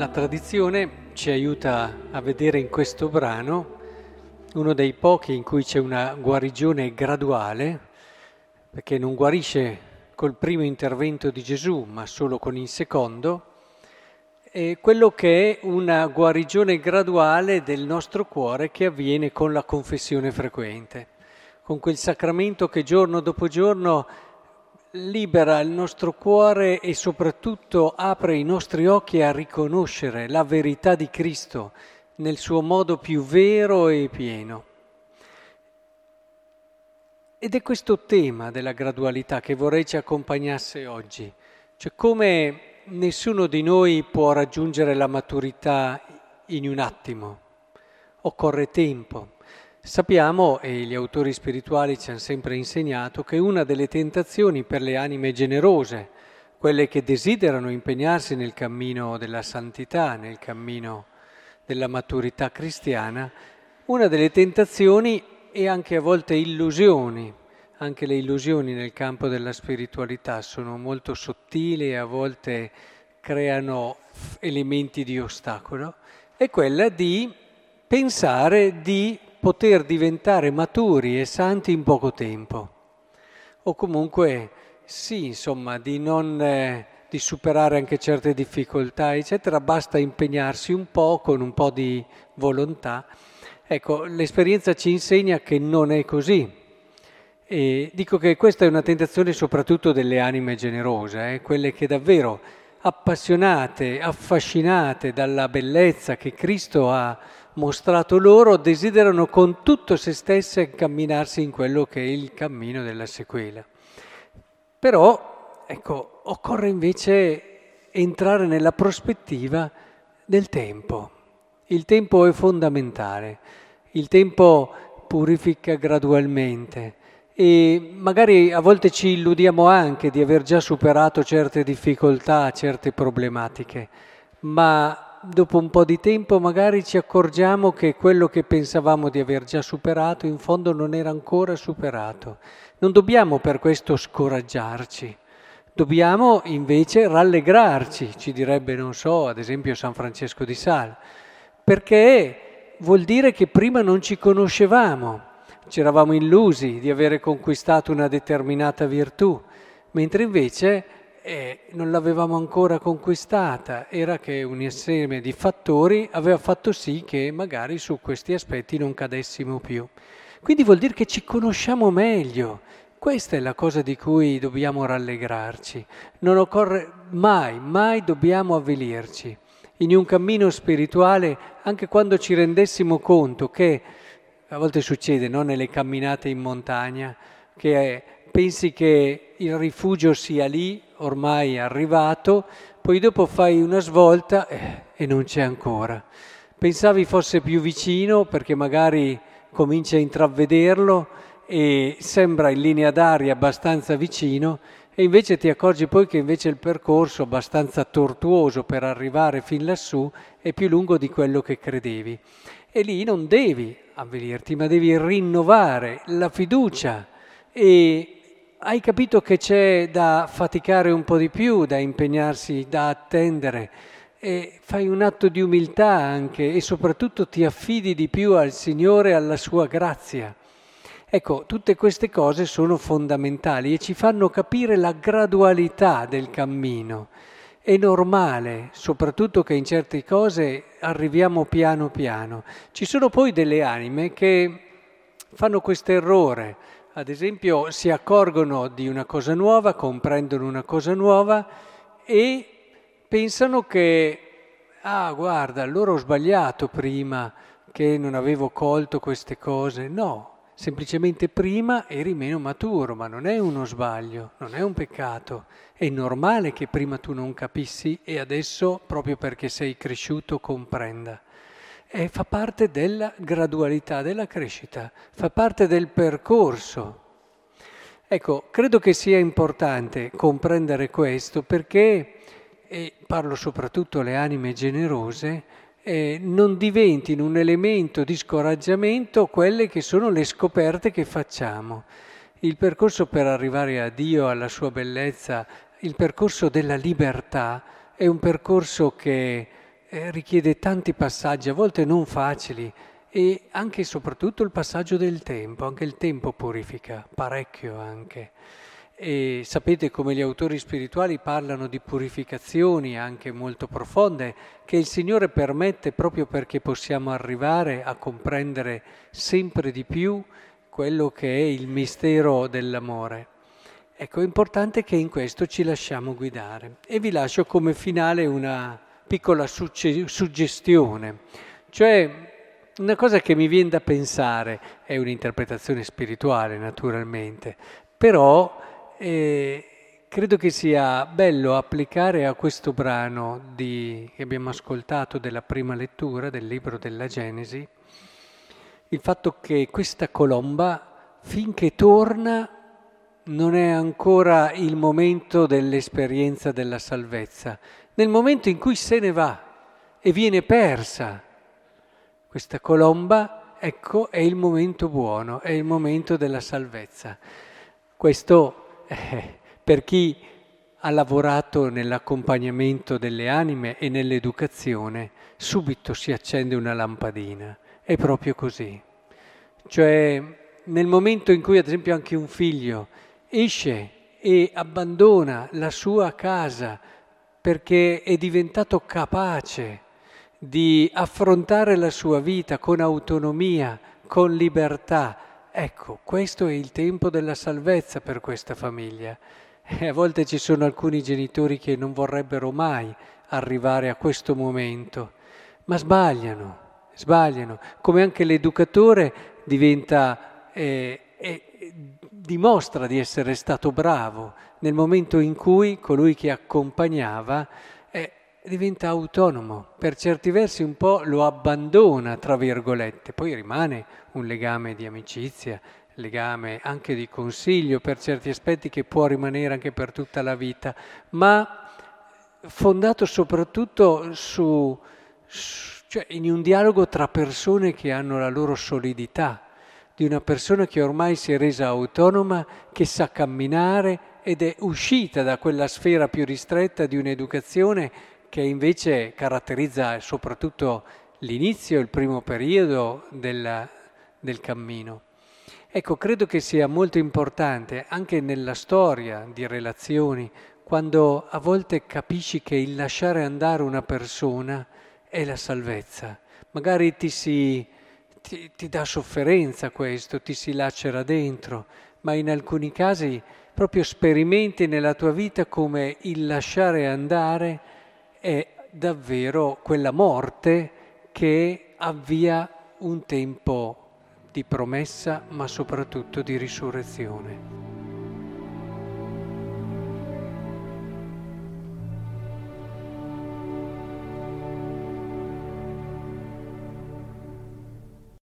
La tradizione ci aiuta a vedere in questo brano uno dei pochi in cui c'è una guarigione graduale, perché non guarisce col primo intervento di Gesù, ma solo con il secondo, e quello che è una guarigione graduale del nostro cuore che avviene con la confessione frequente, con quel sacramento che giorno dopo giorno libera il nostro cuore e soprattutto apre i nostri occhi a riconoscere la verità di Cristo nel suo modo più vero e pieno. Ed è questo tema della gradualità che vorrei ci accompagnasse oggi, cioè come nessuno di noi può raggiungere la maturità in un attimo, occorre tempo. Sappiamo, e gli autori spirituali ci hanno sempre insegnato, che una delle tentazioni per le anime generose, quelle che desiderano impegnarsi nel cammino della santità, nel cammino della maturità cristiana, una delle tentazioni e anche a volte illusioni, anche le illusioni nel campo della spiritualità sono molto sottili e a volte creano elementi di ostacolo, è quella di pensare di poter diventare maturi e santi in poco tempo. O comunque sì, insomma, di, non, eh, di superare anche certe difficoltà, eccetera, basta impegnarsi un po' con un po' di volontà. Ecco, l'esperienza ci insegna che non è così. E dico che questa è una tentazione soprattutto delle anime generose, eh, quelle che davvero appassionate, affascinate dalla bellezza che Cristo ha mostrato loro, desiderano con tutto se stesse incamminarsi in quello che è il cammino della sequela. Però, ecco, occorre invece entrare nella prospettiva del tempo. Il tempo è fondamentale, il tempo purifica gradualmente e magari a volte ci illudiamo anche di aver già superato certe difficoltà, certe problematiche, ma dopo un po' di tempo magari ci accorgiamo che quello che pensavamo di aver già superato in fondo non era ancora superato. Non dobbiamo per questo scoraggiarci, dobbiamo invece rallegrarci, ci direbbe, non so, ad esempio San Francesco di Sal, perché vuol dire che prima non ci conoscevamo, ci eravamo illusi di avere conquistato una determinata virtù, mentre invece e non l'avevamo ancora conquistata, era che un insieme di fattori aveva fatto sì che magari su questi aspetti non cadessimo più. Quindi vuol dire che ci conosciamo meglio. Questa è la cosa di cui dobbiamo rallegrarci. Non occorre mai, mai dobbiamo avvilirci. In un cammino spirituale, anche quando ci rendessimo conto che, a volte succede, no? nelle camminate in montagna, che pensi che il rifugio sia lì, ormai arrivato, poi dopo fai una svolta eh, e non c'è ancora. Pensavi fosse più vicino perché magari cominci a intravvederlo e sembra in linea d'aria abbastanza vicino e invece ti accorgi poi che invece il percorso abbastanza tortuoso per arrivare fin lassù è più lungo di quello che credevi. E lì non devi avvilirti, ma devi rinnovare la fiducia e hai capito che c'è da faticare un po' di più, da impegnarsi, da attendere e fai un atto di umiltà anche e soprattutto ti affidi di più al Signore e alla sua grazia. Ecco, tutte queste cose sono fondamentali e ci fanno capire la gradualità del cammino. È normale, soprattutto che in certe cose arriviamo piano piano. Ci sono poi delle anime che fanno questo errore ad esempio si accorgono di una cosa nuova, comprendono una cosa nuova e pensano che, ah guarda, allora ho sbagliato prima che non avevo colto queste cose. No, semplicemente prima eri meno maturo, ma non è uno sbaglio, non è un peccato. È normale che prima tu non capissi e adesso, proprio perché sei cresciuto, comprenda e fa parte della gradualità della crescita, fa parte del percorso. Ecco, credo che sia importante comprendere questo perché, e parlo soprattutto alle anime generose, eh, non diventino un elemento di scoraggiamento quelle che sono le scoperte che facciamo. Il percorso per arrivare a Dio, alla sua bellezza, il percorso della libertà è un percorso che eh, richiede tanti passaggi, a volte non facili, e anche e soprattutto il passaggio del tempo, anche il tempo purifica, parecchio anche. E sapete come gli autori spirituali parlano di purificazioni anche molto profonde che il Signore permette proprio perché possiamo arrivare a comprendere sempre di più quello che è il mistero dell'amore. Ecco, è importante che in questo ci lasciamo guidare. E vi lascio come finale una piccola suggestione, cioè una cosa che mi viene da pensare, è un'interpretazione spirituale naturalmente, però e credo che sia bello applicare a questo brano di, che abbiamo ascoltato della prima lettura del libro della Genesi il fatto che questa colomba, finché torna, non è ancora il momento dell'esperienza della salvezza. Nel momento in cui se ne va e viene persa questa colomba, ecco, è il momento buono, è il momento della salvezza. Questo eh, per chi ha lavorato nell'accompagnamento delle anime e nell'educazione, subito si accende una lampadina. È proprio così. Cioè, nel momento in cui, ad esempio, anche un figlio esce e abbandona la sua casa perché è diventato capace di affrontare la sua vita con autonomia, con libertà, Ecco, questo è il tempo della salvezza per questa famiglia. E a volte ci sono alcuni genitori che non vorrebbero mai arrivare a questo momento, ma sbagliano, sbagliano, come anche l'educatore diventa, eh, eh, dimostra di essere stato bravo nel momento in cui colui che accompagnava eh, diventa autonomo, per certi versi un po' lo abbandona, tra virgolette, poi rimane un legame di amicizia, legame anche di consiglio per certi aspetti che può rimanere anche per tutta la vita, ma fondato soprattutto su, su cioè in un dialogo tra persone che hanno la loro solidità, di una persona che ormai si è resa autonoma, che sa camminare ed è uscita da quella sfera più ristretta di un'educazione che invece caratterizza soprattutto l'inizio, il primo periodo del, del cammino. Ecco, credo che sia molto importante anche nella storia di relazioni, quando a volte capisci che il lasciare andare una persona è la salvezza. Magari ti, si, ti, ti dà sofferenza questo, ti si lacera dentro, ma in alcuni casi proprio sperimenti nella tua vita come il lasciare andare è davvero quella morte che avvia un tempo di promessa ma soprattutto di risurrezione.